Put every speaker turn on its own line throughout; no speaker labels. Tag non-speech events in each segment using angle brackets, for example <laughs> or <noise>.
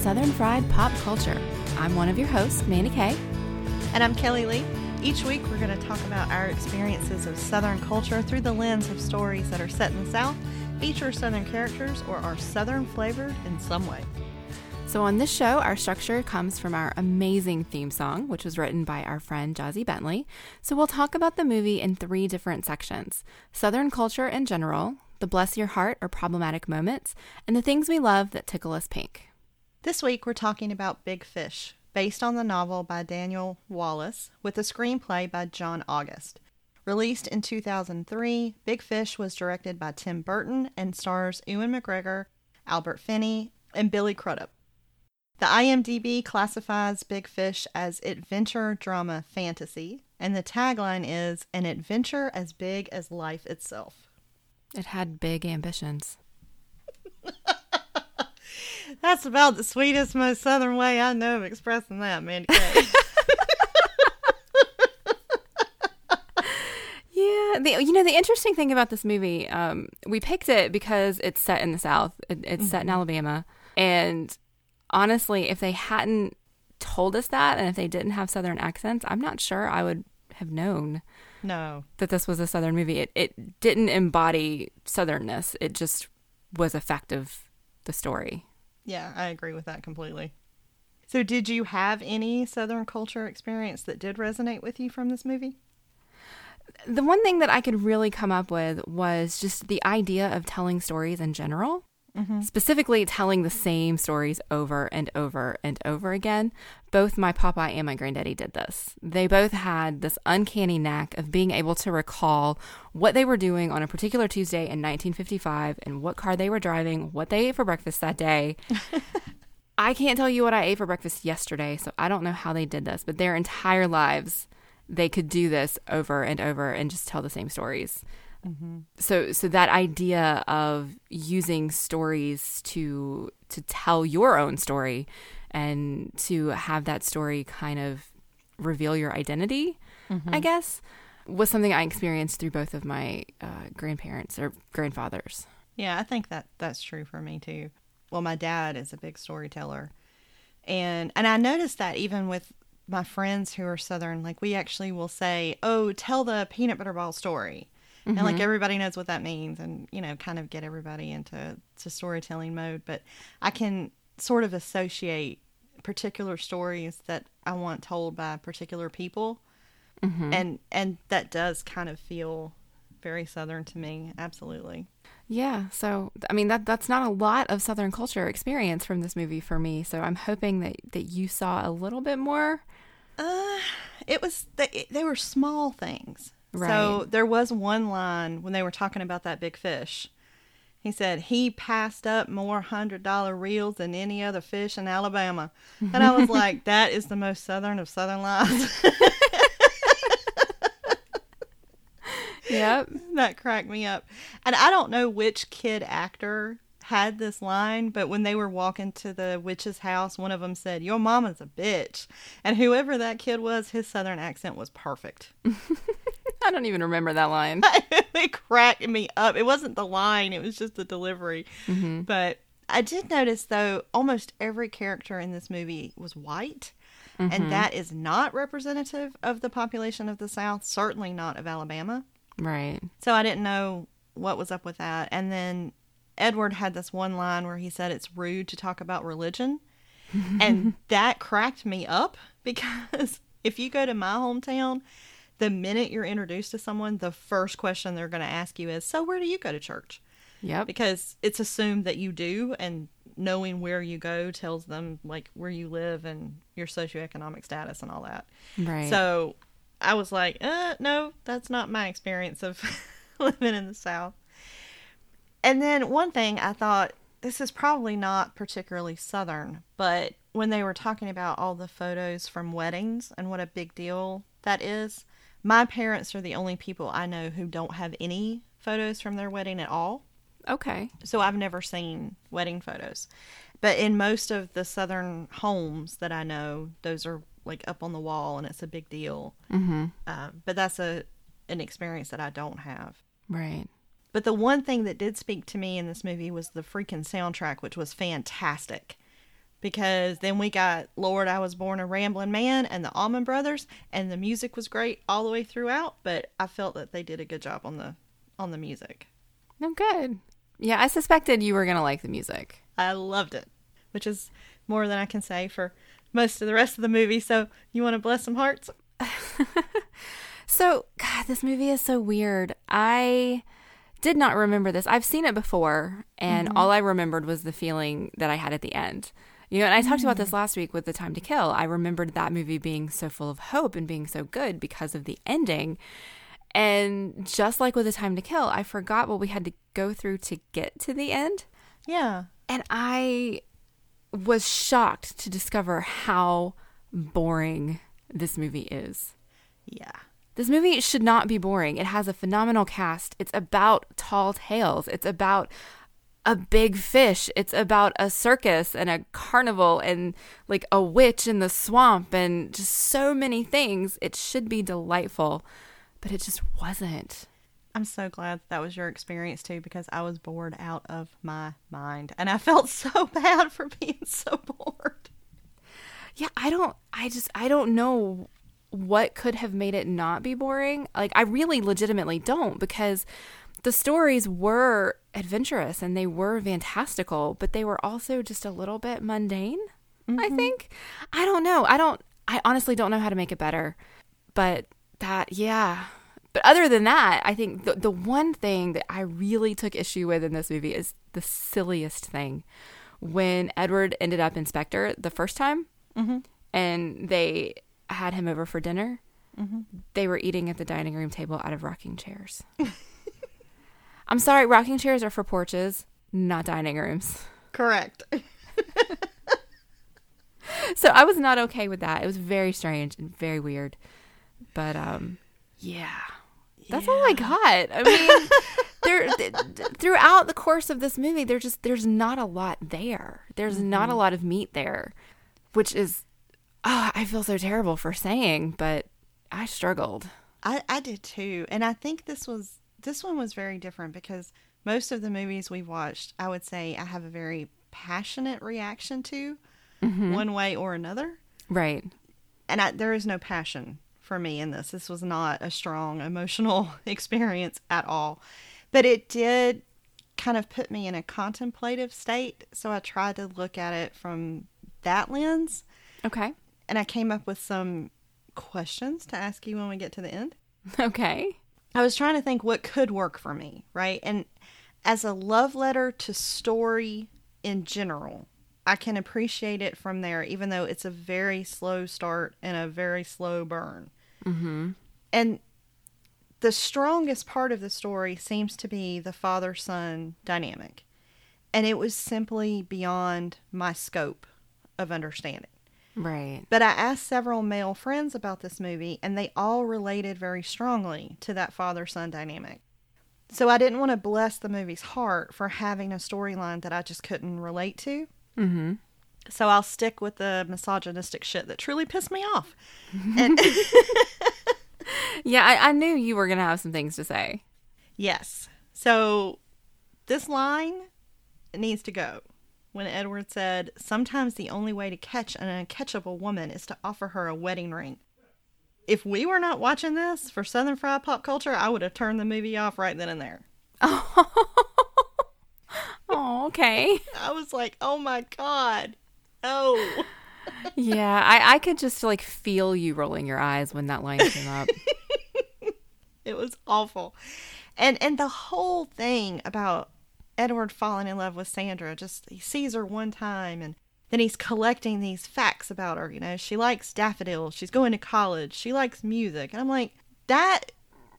Southern Fried Pop Culture. I'm one of your hosts, Mandy Kay.
And I'm Kelly Lee. Each week, we're going to talk about our experiences of Southern culture through the lens of stories that are set in the South, feature Southern characters, or are Southern flavored in some way.
So, on this show, our structure comes from our amazing theme song, which was written by our friend Jazzy Bentley. So, we'll talk about the movie in three different sections Southern culture in general, the bless your heart or problematic moments, and the things we love that tickle us pink.
This week, we're talking about Big Fish, based on the novel by Daniel Wallace, with a screenplay by John August. Released in 2003, Big Fish was directed by Tim Burton and stars Ewan McGregor, Albert Finney, and Billy Crudup. The IMDb classifies Big Fish as adventure drama fantasy, and the tagline is an adventure as big as life itself.
It had big ambitions. <laughs>
That's about the sweetest, most southern way I know of expressing that, Mandy Kay. <laughs>
yeah, the, you know the interesting thing about this movie, um, we picked it because it's set in the South. It, it's mm-hmm. set in mm-hmm. Alabama, and honestly, if they hadn't told us that, and if they didn't have Southern accents, I'm not sure I would have known.
No.
That this was a Southern movie. It it didn't embody Southernness. It just was effective the story.
Yeah, I agree with that completely. So did you have any Southern culture experience that did resonate with you from this movie?
The one thing that I could really come up with was just the idea of telling stories in general. Mm-hmm. Specifically, telling the same stories over and over and over again. Both my papa and my granddaddy did this. They both had this uncanny knack of being able to recall what they were doing on a particular Tuesday in 1955 and what car they were driving, what they ate for breakfast that day. <laughs> I can't tell you what I ate for breakfast yesterday, so I don't know how they did this, but their entire lives, they could do this over and over and just tell the same stories. Mm-hmm. So, so that idea of using stories to to tell your own story and to have that story kind of reveal your identity, mm-hmm. I guess, was something I experienced through both of my uh, grandparents or grandfathers.
Yeah, I think that that's true for me too. Well, my dad is a big storyteller, and and I noticed that even with my friends who are southern, like we actually will say, "Oh, tell the peanut butter ball story." Mm-hmm. and like mm-hmm. everybody knows what that means and you know kind of get everybody into to storytelling mode. But i can sort of associate particular stories that i want told by particular people. Mm-hmm. and and that does kind of feel very southern to me. Absolutely.
Yeah. So i mean that that's not a lot of southern culture experience from this movie for me. So i'm hoping that that you saw a little bit more.
Uh it was they, they were small things Right. So there was one line when they were talking about that big fish. He said he passed up more hundred dollar reels than any other fish in Alabama. And I was <laughs> like, that is the most southern of southern lines.
yep. <laughs>
That cracked me up. And I don't know which kid actor had this line, but when they were walking to the witch's house, one of them said, Your mama's a bitch. And whoever that kid was, his southern accent was perfect. <laughs>
I don't even remember that line. <laughs>
it cracked me up. It wasn't the line, it was just the delivery. Mm-hmm. But I did notice, though, almost every character in this movie was white. Mm-hmm. And that is not representative of the population of the South, certainly not of Alabama.
Right.
So I didn't know what was up with that. And then Edward had this one line where he said it's rude to talk about religion. <laughs> and that cracked me up <laughs> because if you go to my hometown, the minute you're introduced to someone, the first question they're going to ask you is, So, where do you go to church?
Yeah.
Because it's assumed that you do, and knowing where you go tells them, like, where you live and your socioeconomic status and all that.
Right.
So I was like, uh, no, that's not my experience of <laughs> living in the South. And then one thing I thought, this is probably not particularly Southern, but when they were talking about all the photos from weddings and what a big deal that is, my parents are the only people I know who don't have any photos from their wedding at all.
Okay.
So I've never seen wedding photos. But in most of the southern homes that I know, those are like up on the wall and it's a big deal. Mm-hmm. Uh, but that's a an experience that I don't have.
Right.
But the one thing that did speak to me in this movie was the freaking soundtrack, which was fantastic. Because then we got Lord, I Was Born a Rambling Man and the Allman Brothers, and the music was great all the way throughout. But I felt that they did a good job on the on the music.
No good. Yeah, I suspected you were gonna like the music.
I loved it, which is more than I can say for most of the rest of the movie. So you want to bless some hearts? <laughs>
so, God, this movie is so weird. I did not remember this. I've seen it before, and mm-hmm. all I remembered was the feeling that I had at the end. You know, and I talked about this mm. last week with The Time to Kill. I remembered that movie being so full of hope and being so good because of the ending. And just like with The Time to Kill, I forgot what we had to go through to get to the end.
Yeah.
And I was shocked to discover how boring this movie is.
Yeah.
This movie should not be boring. It has a phenomenal cast. It's about tall tales. It's about a big fish. It's about a circus and a carnival and like a witch in the swamp and just so many things. It should be delightful, but it just wasn't.
I'm so glad that was your experience too because I was bored out of my mind and I felt <laughs> so bad for being so bored.
Yeah, I don't I just I don't know what could have made it not be boring. Like I really legitimately don't because the stories were adventurous and they were fantastical, but they were also just a little bit mundane, mm-hmm. I think. I don't know. I don't I honestly don't know how to make it better. But that yeah. But other than that, I think the the one thing that I really took issue with in this movie is the silliest thing. When Edward ended up in Spectre the first time mm-hmm. and they had him over for dinner, mm-hmm. they were eating at the dining room table out of rocking chairs. <laughs> I'm sorry, rocking chairs are for porches, not dining rooms.
Correct. <laughs>
so I was not okay with that. It was very strange and very weird. But um yeah. That's yeah. all I got. I mean, <laughs> there th- throughout the course of this movie, there's just there's not a lot there. There's mm-hmm. not a lot of meat there, which is oh, I feel so terrible for saying, but I struggled.
I I did too, and I think this was this one was very different because most of the movies we've watched, I would say I have a very passionate reaction to mm-hmm. one way or another.
Right.
And I, there is no passion for me in this. This was not a strong <laughs> emotional experience at all. But it did kind of put me in a contemplative state. So I tried to look at it from that lens.
Okay.
And I came up with some questions to ask you when we get to the end. <laughs>
Okay.
I was trying to think what could work for me, right? And as a love letter to story in general, I can appreciate it from there, even though it's a very slow start and a very slow burn. Mm-hmm. And the strongest part of the story seems to be the father son dynamic. And it was simply beyond my scope of understanding.
Right.
But I asked several male friends about this movie, and they all related very strongly to that father son dynamic. So I didn't want to bless the movie's heart for having a storyline that I just couldn't relate to. Mm-hmm. So I'll stick with the misogynistic shit that truly pissed me off. <laughs> And
yeah, I, I knew you were going to have some things to say.
Yes. So this line needs to go when Edward said, Sometimes the only way to catch an uncatchable woman is to offer her a wedding ring. If we were not watching this for Southern Fried Pop Culture, I would have turned the movie off right then and there. <laughs>
Oh, okay. <laughs>
I was like, oh my God. Oh. <laughs>
yeah, I, I could just like feel you rolling your eyes when that line came up.
it was awful. And and the whole thing about Edward falling in love with Sandra. Just he sees her one time and then he's collecting these facts about her. You know, she likes daffodils. She's going to college. She likes music. And I'm like, that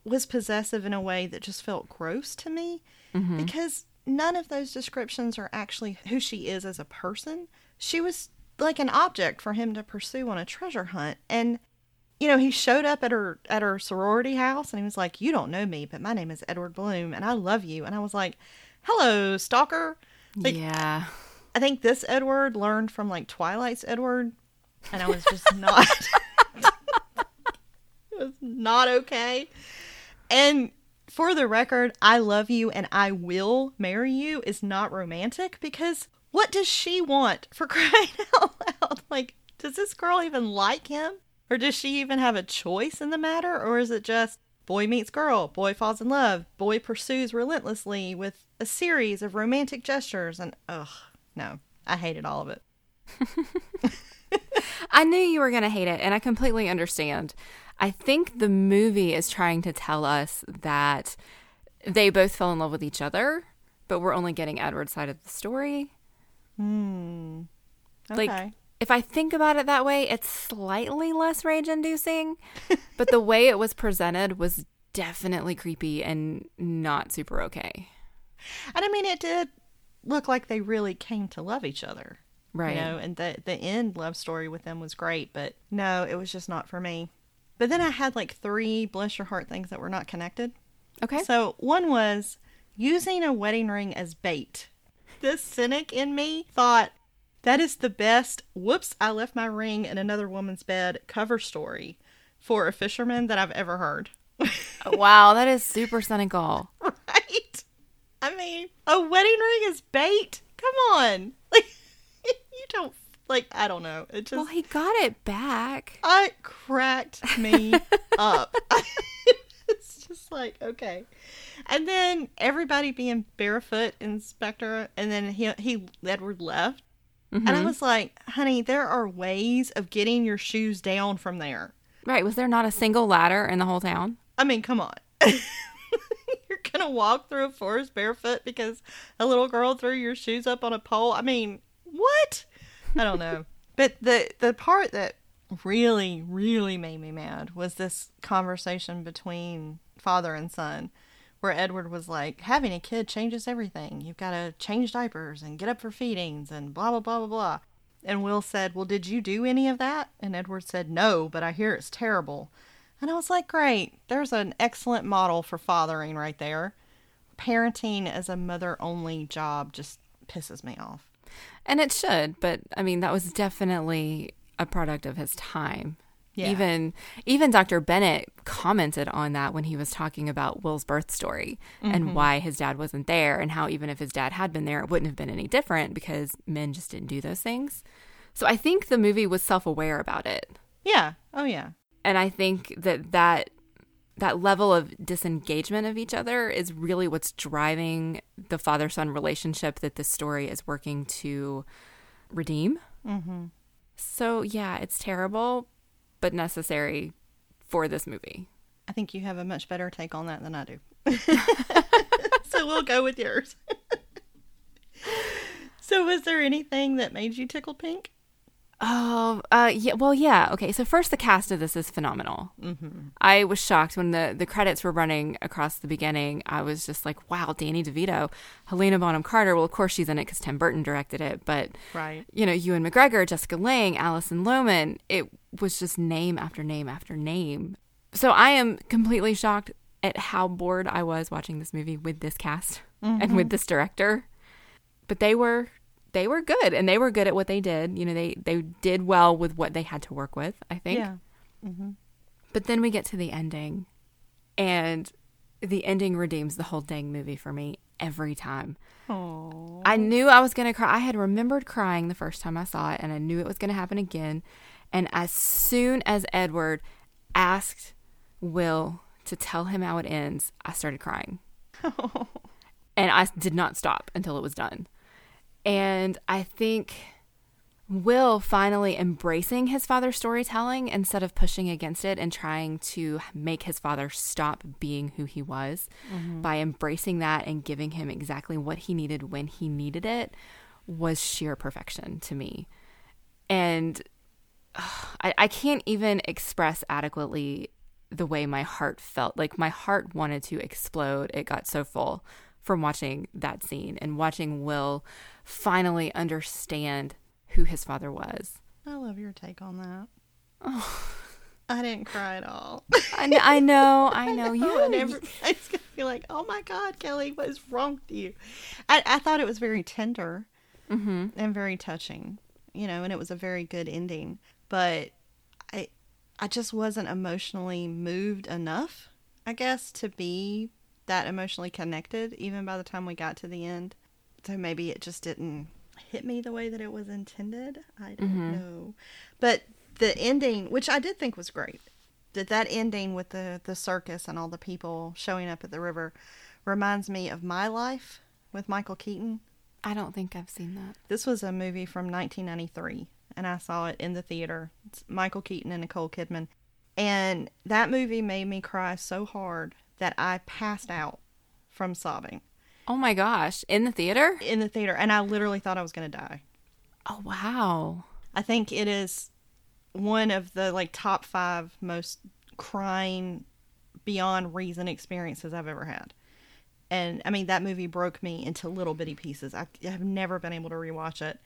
was possessive in a way that just felt gross to me mm-hmm. because none of those descriptions are actually who she is as a person. She was like an object for him to pursue on a treasure hunt. And you know, he showed up at her at her sorority house and he was like, "You don't know me, but my name is Edward Bloom and I love you." And I was like, hello, stalker.
Like, yeah.
I think this Edward learned from like Twilight's Edward, and I was just <laughs> not. <laughs> it was not okay. And for the record, I love you and I will marry you is not romantic because what does she want for <laughs> crying out loud? Like, does this girl even like him? Or does she even have a choice in the matter? Or is it just boy meets girl, boy falls in love, boy pursues relentlessly with a series of romantic gestures? And ugh, no, I hated all of it. <laughs>
I knew you were going to hate it, and I completely understand. I think the movie is trying to tell us that they both fell in love with each other, but we're only getting Edward's side of the story.
Hmm. Okay.
Like, if I think about it that way, it's slightly less rage inducing, <laughs> but the way it was presented was definitely creepy and not super okay.
and I mean, it did look like they really came to love each other.
Right.
You know, and the the end love story with them was great, but no, it was just not for me. But then I had like three bless your heart things that were not connected.
Okay.
So one was using a wedding ring as bait. This cynic in me thought that is the best whoops, I left my ring in another woman's bed cover story for a fisherman that I've ever heard. <laughs>
wow, that is super cynical. <laughs>
right? I mean, a wedding ring is bait? Come on. <laughs> Like you don't like I don't know. It just
Well, he got it back.
it cracked me up. it's just like, okay. And then everybody being barefoot in Spectre, and then he he Edward left. And I mm-hmm. was like, honey, there are ways of getting your shoes down from there.
Right. Was there not a single ladder in the whole town?
I mean, come on. <laughs> You're gonna walk through a forest barefoot because a little girl threw your shoes up on a pole. I mean, what? I don't know. <laughs> but the the part that really, really made me mad was this conversation between father and son, where Edward was like, "Having a kid changes everything. You've got to change diapers and get up for feedings and blah blah blah blah blah." And Will said, "Well, did you do any of that?" And Edward said, "No, but I hear it's terrible." And I was like, great, there's an excellent model for fathering right there. Parenting as a mother only job just pisses me off.
And it should, but I mean, that was definitely a product of his time.
Yeah.
Even even Dr. Bennett commented on that when he was talking about Will's birth story and why his dad wasn't there and how even if his dad had been there it wouldn't have been any different because men just didn't do those things. So I think the movie was self-aware about it.
Yeah. Oh, yeah.
And I think that that that level of disengagement of each other is really what's driving the father-son relationship that this story is working to redeem.
Mm-hmm.
So yeah, it's terrible, but necessary for this movie.
I think you have a much better take on that than I do. <laughs> <laughs> so we'll go with yours. <laughs> so, was there anything that made you tickle pink?
Oh, uh, yeah. Well, yeah. Okay. So first, the cast of this is phenomenal. Mm-hmm. I was shocked when the the credits were running across the beginning. I was just like, "Wow, Danny DeVito, Helena Bonham Carter." Well, of course she's in it because Tim Burton directed it, but
Right.
you know, Ewan McGregor, Jessica Lange, Alison Lohman. It was just name after name after name. So I am completely shocked at how bored I was watching this movie with this cast and mm-hmm. with this director. But they were they were good and they were good at what they did. You know, they they did well with what they had to work with, I think.
Yeah. Mm-hmm.
But then we get to the ending and the ending redeems the whole dang movie for me every time.
Oh.
I knew I was going to cry. I had remembered crying the first time I saw it, and I knew it was going to happen again. And as soon as Edward asked Will to tell him how it ends, I started crying. <laughs> and I did not stop until it was done. And I think Will finally embracing his father's storytelling instead of pushing against it and trying to make his father stop being who he was mm-hmm. by embracing that and giving him exactly what he needed when he needed it was sheer perfection to me. And I, I can't even express adequately the way my heart felt. Like my heart wanted to explode. It got so full from watching that scene and watching Will finally understand who his father was.
I love your take on that. Oh. I didn't cry at all.
I, kn- I know, <laughs> I know. You haven't-
everybody's gonna be like, "Oh my God, Kelly, what is wrong with you?" I, I thought it was very tender mm-hmm. and very touching, you know, and it was a very good ending. But I, I just wasn't emotionally moved enough, I guess, to be that emotionally connected. Even by the time we got to the end, so maybe it just didn't hit me the way that it was intended. I don't mm-hmm. know. But the ending, which I did think was great, that that ending with the the circus and all the people showing up at the river reminds me of my life with Michael Keaton.
I don't think I've seen that.
This was a movie from 1993, and I saw it in the theater. It's Michael Keaton and Nicole Kidman. And that movie made me cry so hard that I passed out from sobbing
Oh my gosh, in the theater?
in the theater, and I literally thought I was going to die.
Oh wow.
I think it is one of the like top five most crying beyond reason experiences I've ever had. And I mean, that movie broke me into little bitty pieces. I, I have never been able to rewatch it.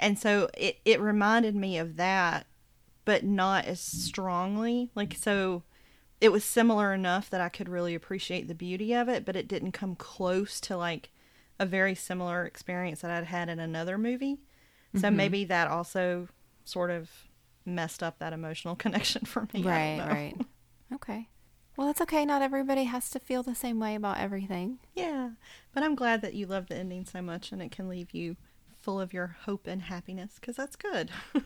And so it, it reminded me of that, but not as strongly. Like, so it was similar enough that I could really appreciate the beauty of it, but it didn't come close to like a very similar experience that I'd had in another movie. So mm-hmm. maybe that also sort of messed up that emotional <laughs> connection for me.
Right, right. Okay. Well, that's okay. Not everybody has to feel the same way about everything.
Yeah, but I'm glad that you love the ending so much and it can leave you full of your hope and happiness because that's good. <laughs>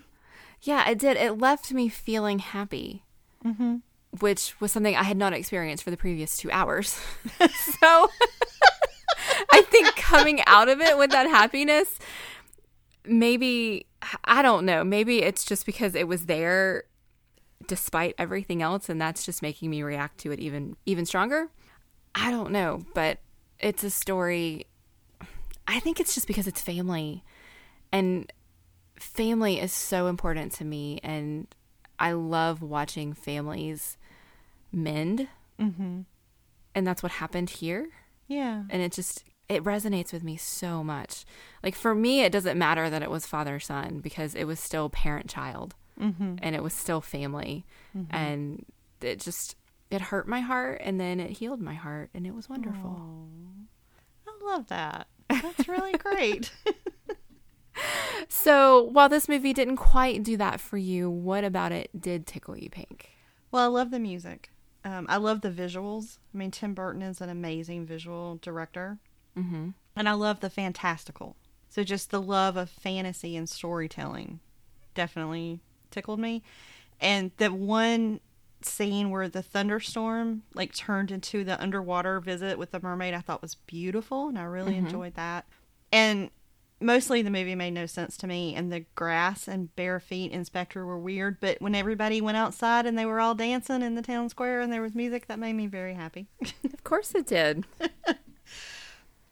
Yeah, it did. It left me feeling happy,
mm-hmm.
which was something I had not experienced for the previous two hours. <laughs> <laughs> so I think coming out of it with that happiness, maybe, I don't know, maybe it's just because it was there despite everything else and that's just making me react to it even even stronger. I don't know, but it's a story I think it's just because it's family and family is so important to me and I love watching families mend.
Mm-hmm.
And that's what happened here.
Yeah.
And it just it resonates with me so much. Like for me it doesn't matter that it was father son because it was still parent child
Mm-hmm.
and it was still family and it just it hurt my heart and then it healed my heart and it was wonderful.
I love that. That's really great. <laughs>
So, while this movie didn't quite do that for you, what about it did tickle you pink?
well, I love the music. Um, I love the visuals. I mean, Tim Burton is an amazing visual director.
Mhm.
And I love the fantastical. So just the love of fantasy and storytelling definitely tickled me. And the one scene where the thunderstorm like turned into the underwater visit with the mermaid I thought was beautiful and I really enjoyed that. And mostly the movie made no sense to me and the grass and bare feet in Spectre were weird, but when everybody went outside and they were all dancing in the town square and there was music that made me very happy. <laughs>
Of course it did.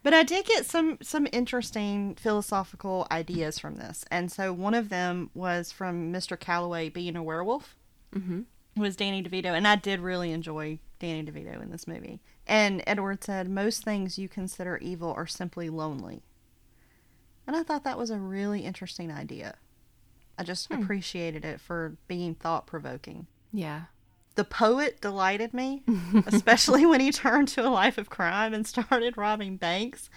But I did get some some interesting philosophical ideas from this, and so one of them was from Mr. Calloway being a werewolf.
Mhm.
Was Danny DeVito, and I did really enjoy Danny DeVito in this movie. And Edward said, "Most things you consider evil are simply lonely," and I thought that was a really interesting idea. I just hmm. appreciated it for being thought provoking.
Yeah.
The poet delighted me, <laughs> especially when he turned to a life of crime and started robbing banks.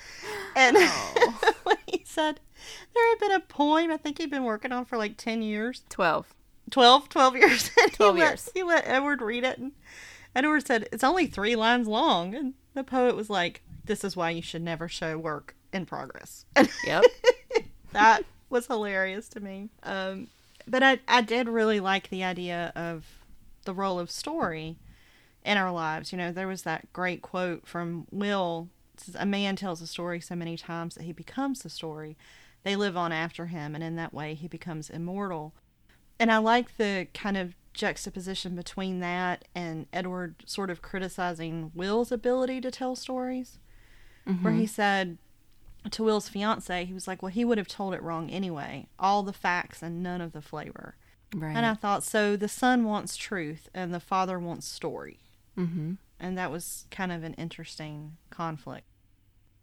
And <laughs> oh. when he said there had been a poem I think he'd been working on for like 10 years,
12.
12, 12 years. <laughs> And
12
he let,
years.
He let Edward read it. And Edward said, It's only three lines long. And the poet was like, This is why you should never show work in progress.
Yep. <laughs>
that was hilarious to me. Um, but I, I did really like the idea of the role of story in our lives. You know, there was that great quote from Will says, A man tells a story so many times that he becomes the story. They live on after him, and in that way, he becomes immortal. And I like the kind of juxtaposition between that and Edward sort of criticizing Will's ability to tell stories, where he said, to Will's fiance, he was like, Well, he would have told it wrong anyway. All the facts and none of the flavor.
Right.
And I thought, so the son wants truth and the father wants story.
mm-hmm.
And that was kind of an interesting conflict.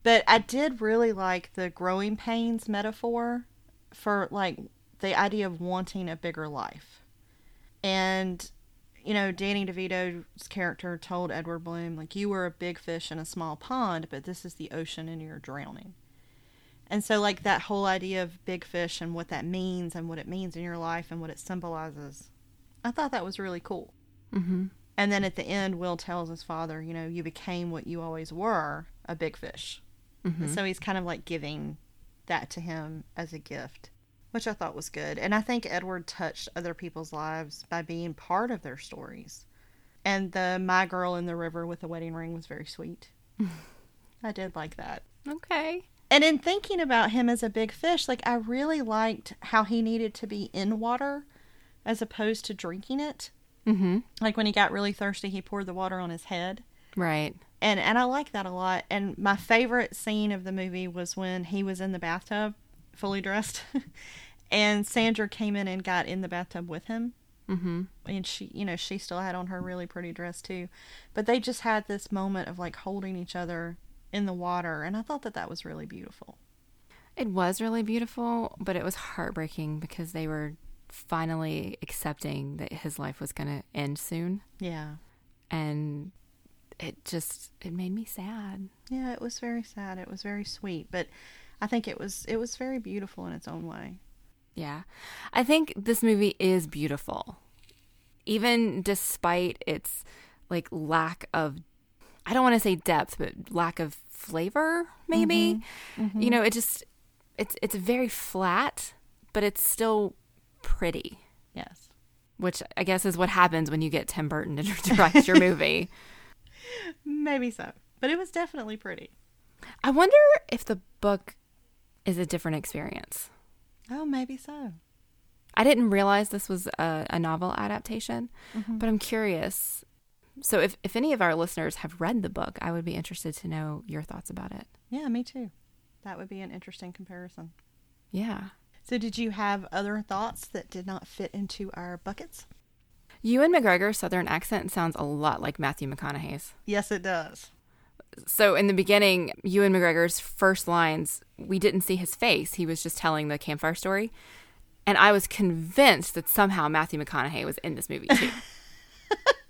But I did really like the growing pains metaphor for like the idea of wanting a bigger life. And, you know, Danny DeVito's character told Edward Bloom, like, you were a big fish in a small pond, but this is the ocean and you're drowning. And so, like, that whole idea of big fish and what that means and what it means in your life and what it symbolizes, I thought that was really cool.
Mm-hmm.
And then at the end, Will tells his father, you know, you became what you always were, a big fish.
Mm-hmm.
So he's kind of like giving that to him as a gift, which I thought was good. And I think Edward touched other people's lives by being part of their stories. And the My Girl in the River with the Wedding Ring was very sweet. <laughs> I did like that.
Okay.
And in thinking about him as a big fish, like I really liked how he needed to be in water as opposed to drinking it.
Mm-hmm.
Like when he got really thirsty, he poured the water on his head.
Right.
And and I like that a lot. And my favorite scene of the movie was when he was in the bathtub, fully dressed, <laughs> and Sandra came in and got in the bathtub with him.
Mm-hmm.
And she, you know, she still had on her really pretty dress too. But they just had this moment of like holding each other in the water, and I thought that that was really beautiful.
It was really beautiful, but it was heartbreaking because they were finally accepting that his life was going to end soon.
Yeah.
And it just it made me sad.
Yeah, it was very sad. It was very sweet, but I think it was it was very beautiful in its own way.
Yeah. I think this movie is beautiful. Even despite its like lack of I don't want to say depth, but lack of flavor maybe.
Mm-hmm.
You know, it just it's it's very flat, but it's still pretty,
Yes.
which I guess is what happens when you get Tim Burton to <laughs> direct your movie. <laughs>
Maybe so. But it was definitely pretty.
I wonder if the book is a different experience.
Oh, maybe so.
I didn't realize this was a, a novel adaptation, but I'm curious. So, if, if any of our listeners have read the book, I would be interested to know your thoughts about it.
Yeah, me too. That would be an interesting comparison.
Yeah.
So, did you have other thoughts that did not fit into our buckets?
Ewan McGregor's southern accent sounds a lot like Matthew McConaughey's.
Yes, it does.
So, in the beginning, Ewan McGregor's first lines, we didn't see his face. He was just telling the campfire story. And I was convinced that somehow Matthew McConaughey was in this movie too. <laughs>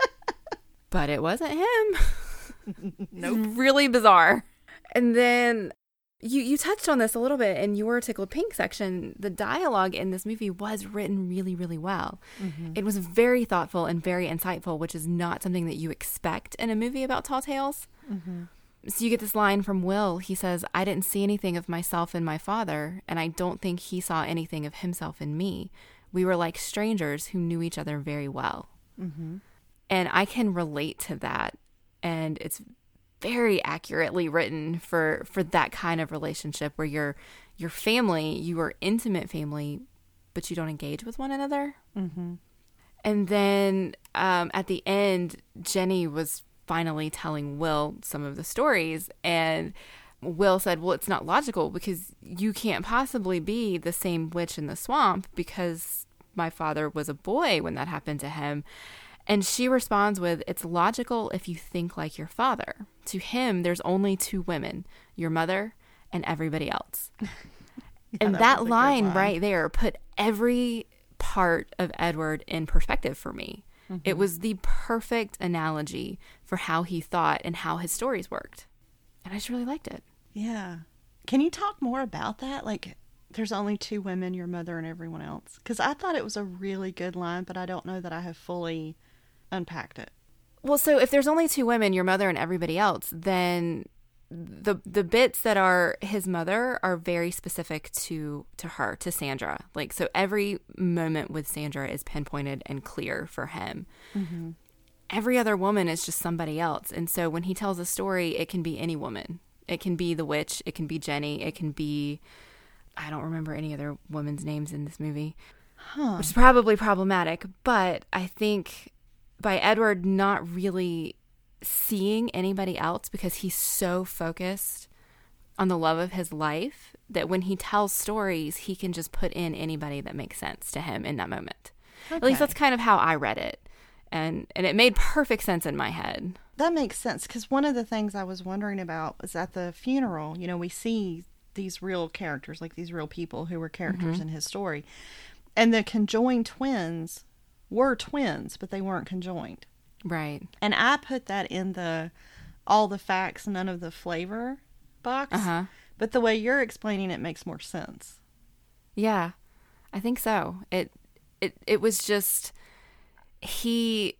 but it wasn't him. <laughs>
Nope.
really bizarre. And then you you touched on this a little bit in your tickled pink section. The dialogue in this movie was written really really well. Mm-hmm. It was very thoughtful and very insightful, which is not something that you expect in a movie about tall tales. Mm-hmm. So you get this line from Will. He says, "I didn't see anything of myself in my father, and I don't think he saw anything of himself in me. We were like strangers who knew each other very well." Mm-hmm. And I can relate to that, and it's very accurately written for for that kind of relationship where you're your family, you are intimate family, but you don't engage with one another.
Mm-hmm.
And then um, at the end, Jenny was finally telling Will some of the stories, and Will said, "Well, it's not logical because you can't possibly be the same witch in the swamp because my father was a boy when that happened to him." And she responds with, It's logical if you think like your father. To him, there's only two women, your mother and everybody else. <laughs> and
that
that,
was a good
line,
line.
right there put every part of Edward in perspective for me.
Mm-hmm.
It was the perfect analogy for how he thought and how his stories worked. And I just really liked it.
Yeah. Can you talk more about that? Like, there's only two women, your mother and everyone else. Because I thought it was a really good line, but I don't know that I have fully unpacked it.
Well, so if there's only two women, your mother and everybody else, then the the bits that are his mother are very specific to to her, to Sandra. Like so every moment with Sandra is pinpointed and clear for him. Mm-hmm. Every other woman is just somebody else. And so when he tells a story, it can be any woman. It can be the witch, it can be Jenny, it can be I don't remember any other women's names in this movie
Huh.
which is probably problematic. But I think by Edward not really seeing anybody else because he's so focused on the love of his life that when he tells stories, he can just put in anybody that makes sense to him in that moment. At least that's kind of how I read it. And and it made perfect sense in my head.
That makes sense because one of the things I was wondering about was at the funeral, you know, we see these real characters, like these real people who were characters mm-hmm. in his story. And the conjoined twins were twins, but they weren't conjoined.
Right.
And I put that in the all the facts, none of the flavor box.
Uh-huh.
But the way you're explaining it makes more sense.
Yeah, I think so. It it it was just he.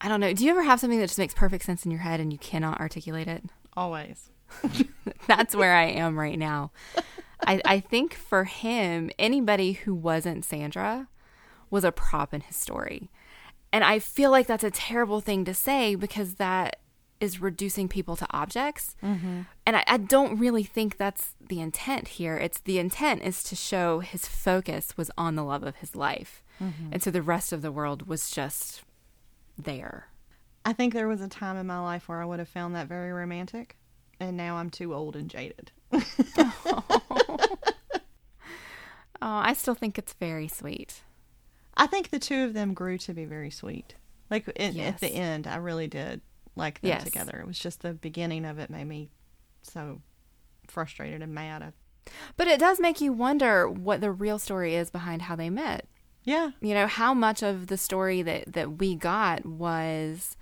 I don't know. Do you ever have something that just makes perfect sense in your head and you cannot articulate it?
Always. <laughs>
That's where I am right now. I, I think for him, anybody who wasn't Sandra was a prop in his story. And I feel like that's a terrible thing to say because that is reducing people to objects. Mm-hmm. And I, I, don't really think that's the intent here. It's the intent is to show his focus was on the love of his life. Mm-hmm. And so the rest of the world was just there.
I think there was a time in my life where I would have found that very romantic. And now I'm too old and jaded. oh. <laughs> <laughs>
oh, I still think it's very sweet.
I think the two of them grew to be very sweet. Like in, yes. at the end, I really did like them yes. together. It was just the beginning of it made me so frustrated and mad.
But it does make you wonder what the real story is behind how they met.
Yeah.
You know, how much of the story that, that we got was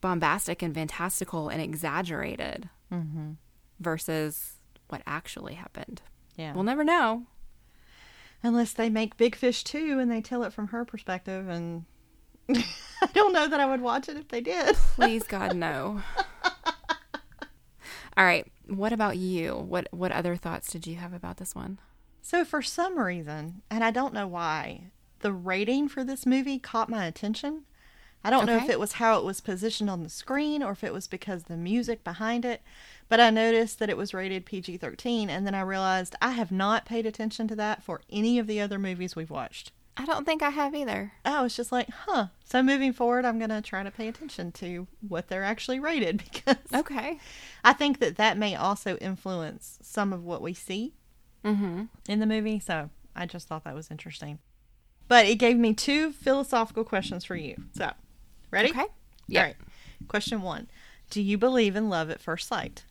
bombastic and fantastical and exaggerated mm-hmm. versus what actually happened.
Yeah.
We'll never know.
Unless they make Big Fish 2 and they tell it from her perspective and <laughs> I don't know that I would watch it if they did.
Please, God, no. <laughs> All right. What about you? What what other thoughts did you have about this one?
So for some reason, and I don't know why, the rating for this movie caught my attention. I don't okay. know if it was how it was positioned on the screen or if it was because the music behind it, but I noticed that it was rated PG 13, and then I realized I have not paid attention to that for any of the other movies we've watched.
I don't think I have either.
I was just like, huh. So moving forward, I'm going to try to pay attention to what they're actually rated <laughs> because
okay,
I think that that may also influence some of what we see mm-hmm. in the movie. So I just thought that was interesting. But it gave me two philosophical questions for you. So, ready?
Okay. Yeah.
All right. Question one: Do you believe in love at first sight?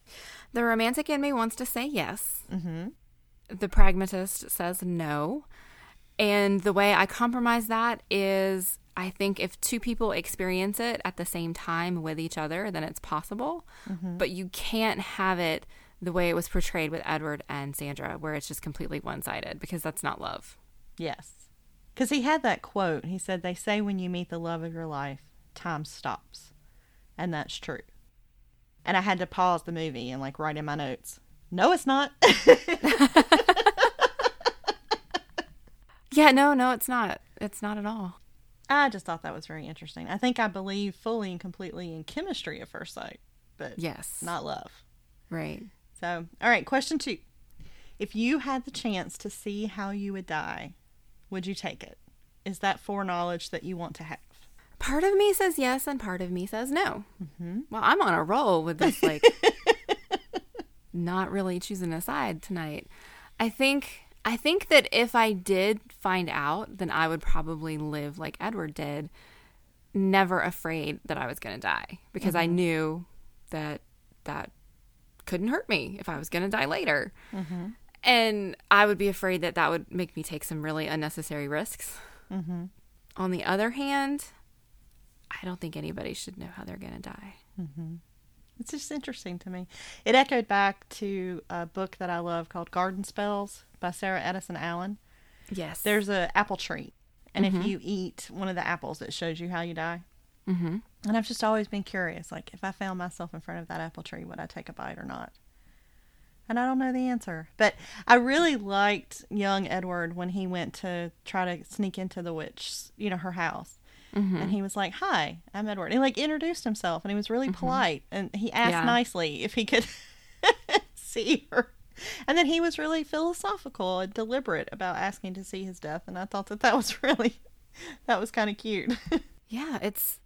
The romantic in me wants to say yes. Mm-hmm. The pragmatist says no. And the way I compromise that is I think if two people experience it at the same time with each other, then it's possible. Mm-hmm. But you can't have it the way it was portrayed with Edward and Sandra, where it's just completely one sided, because that's not love.
Yes. Because he had that quote. He said, They say when you meet the love of your life, time stops. And that's true. And I had to pause the movie and like write in my notes, No, it's not. <laughs>
Yeah, no, no, it's not. It's not at all.
I just thought that was very interesting. I think I believe fully and completely in chemistry at first sight, but
yes,
not love.
Right.
So, all right, question 2. If you had the chance to see how you would die, would you take it? Is that foreknowledge that you want to have?
Part of me says yes, and part of me says no. Mm-hmm. Well, I'm on a roll with this, like, <laughs> not really choosing a side tonight. I think I think that if I did find out, then I would probably live like Edward did, never afraid that I was going to die because mm-hmm. I knew that that couldn't hurt me if I was going to die later. Mm-hmm. And I would be afraid that that would make me take some really unnecessary risks. Mm-hmm. On the other hand, I don't think anybody should know how they're going to die.
Mm-hmm. It's just interesting to me. It echoed back to a book that I love called Garden Spells by Sarah Addison Allen.
Yes.
There's an apple tree, and mm-hmm. if you eat one of the apples, it shows you how you die. Mm-hmm. And I've just always been curious, like if I found myself in front of that apple tree, would I take a bite or not? And I don't know the answer, but I really liked young Edward when he went to try to sneak into the witch, you know, her house. Mm-hmm. And he was like, "Hi, I'm Edward." And he like introduced himself, and he was really mm-hmm. polite, and he asked yeah. nicely if he could <laughs> see her. And then he was really philosophical and deliberate about asking to see his death, and I thought that that was <laughs> really that was kind of cute. <laughs>
yeah, it's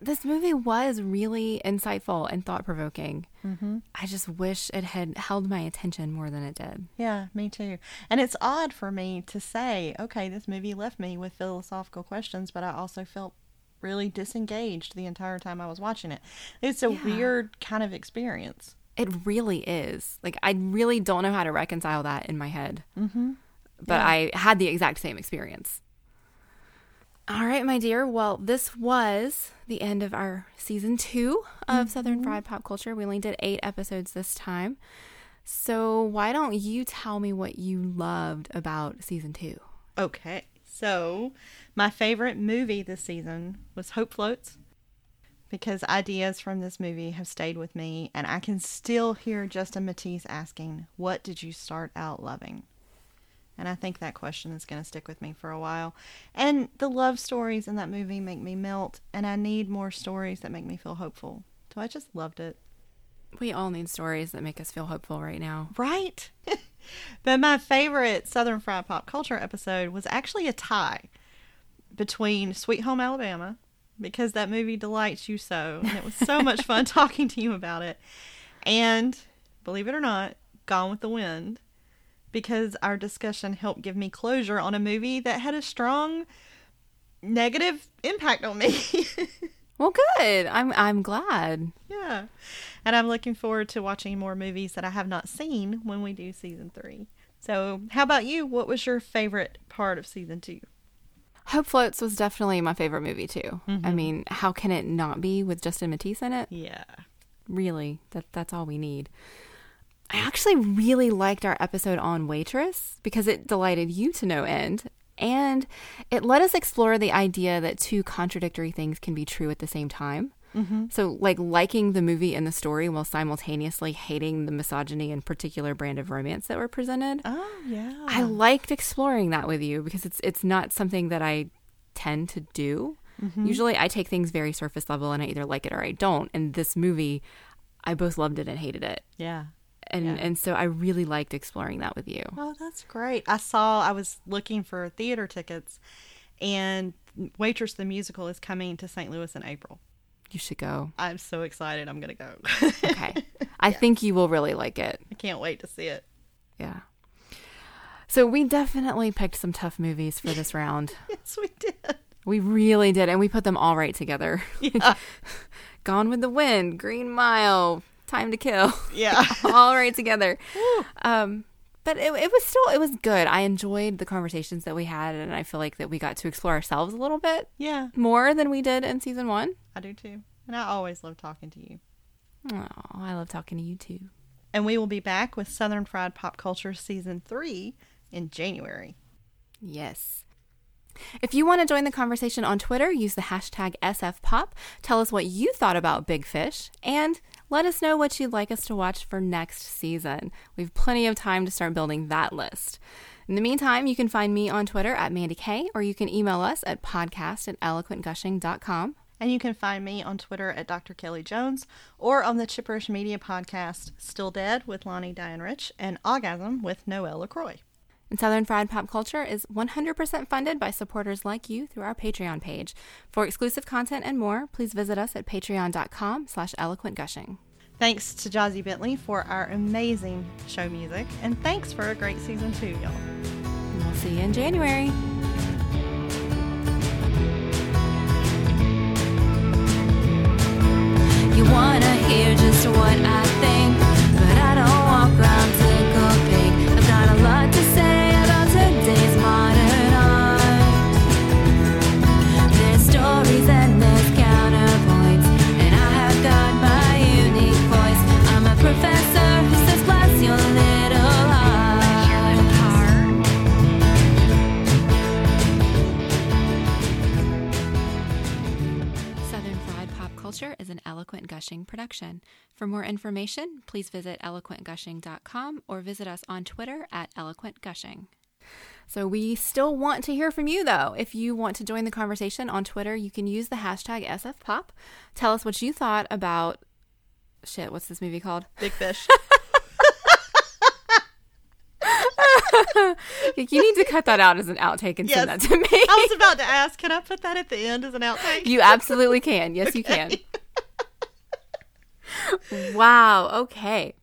this movie was really insightful and thought provoking. Mm-hmm. I just wish it had held my attention more than it did.
Yeah, me too. And it's odd for me to say, okay, this movie left me with philosophical questions, but I also felt really disengaged the entire time I was watching it. It's a yeah. weird kind of experience.
It really is. Like, I really don't know how to reconcile that in my head. Mm-hmm. But yeah. I had the exact same experience. All right, my dear. Well, this was the end of our season two of mm-hmm. Southern Fried Pop Culture. We only did eight episodes this time. So, why don't you tell me what you loved about season two?
Okay. So, my favorite movie this season was Hope Floats, because ideas from this movie have stayed with me, and I can still hear Justin Matthis asking, What did you start out loving? And I think that question is going to stick with me for a while. And the love stories in that movie make me melt, and I need more stories that make me feel hopeful. So I just loved it.
We all need stories that make us feel hopeful right now.
Right? <laughs> but my favorite Southern Fried Pop Culture episode was actually a tie between Sweet Home Alabama, because that movie delights you so. And it was so much fun <laughs> talking to you about it. And believe it or not, Gone with the Wind because our discussion helped give me closure on a movie that had a strong negative impact on me. <laughs>
well, good. I'm I'm glad.
Yeah. And I'm looking forward to watching more movies that I have not seen when we do season 3. So, how about you? What was your favorite part of season 2?
Hope Floats was definitely my favorite movie too. Mm-hmm. I mean, how can it not be with Justin Matthis in it?
Yeah.
Really, that that's all we need. I actually really liked our episode on Waitress because it delighted you to no end. And it let us explore the idea that two contradictory things can be true at the same time. Mm-hmm. So, like liking the movie and the story while simultaneously hating the misogyny and particular brand of romance that were presented.
Oh, yeah.
I liked exploring that with you because it's it's not something that I tend to do. Mm-hmm. Usually, I take things very surface level and I either like it or I don't. And this movie, I both loved it and hated it.
Yeah
and yeah. and so I really liked exploring that with you.
Oh, that's great. I saw I was looking for theater tickets and Waitress the musical is coming to St. Louis in April.
You should go.
I'm so excited. I'm going to go.
okay. <laughs> I yeah. think you will really like it.
I can't wait to see it.
Yeah. So we definitely picked some tough movies for this round. <laughs>
yes, we did.
We really did, and we put them all right together. Yeah. <laughs> Gone with the Wind, Green Mile, time to kill.
Yeah. <laughs>
all right together. um, but it, it was still it was good. I enjoyed the conversations that we had, and I feel like that we got to explore ourselves a little bit.
Yeah.
More than we did in season one.
I do too, and I always love talking to you.
Oh, I love talking to you too.
And we will be back with Southern Fried Pop Culture season three in January.
Yes. If you want to join the conversation on Twitter, use the hashtag SFPop. Tell us what you thought about Big Fish and let us know what you'd like us to watch for next season. We have plenty of time to start building that list. In the meantime, you can find me on Twitter at Mandy K, or you can email us at podcast at eloquentgushing.com.
And you can find me on Twitter at Dr. Kelly Jones or on the Chipperish Media podcast Still Dead with Lonnie Diane Rich and Orgasm with Noelle LaCroix.
And Southern Fried Pop Culture is 100% funded by supporters like you through our Patreon page. For exclusive content and more, please visit us at patreon.com slash eloquentgushing.
Thanks to Jazzy Bentley for our amazing show music, and thanks for a great season two, y'all.
We'll see you in January. You wanna hear just what I Eloquent Gushing production. For more information, please visit eloquentgushing.com or visit us on Twitter at eloquentgushing. So we still want to hear from you though. If you want to join the conversation on Twitter, you can use the hashtag SFPop. Tell us what you thought about shit, what's this movie called?
Big Fish. <laughs>
you need to cut that out as an outtake and yes. send that to me.
I was about to ask, can I put that at the end as an outtake?
You absolutely can. Yes, okay. you can. <laughs> wow. Okay.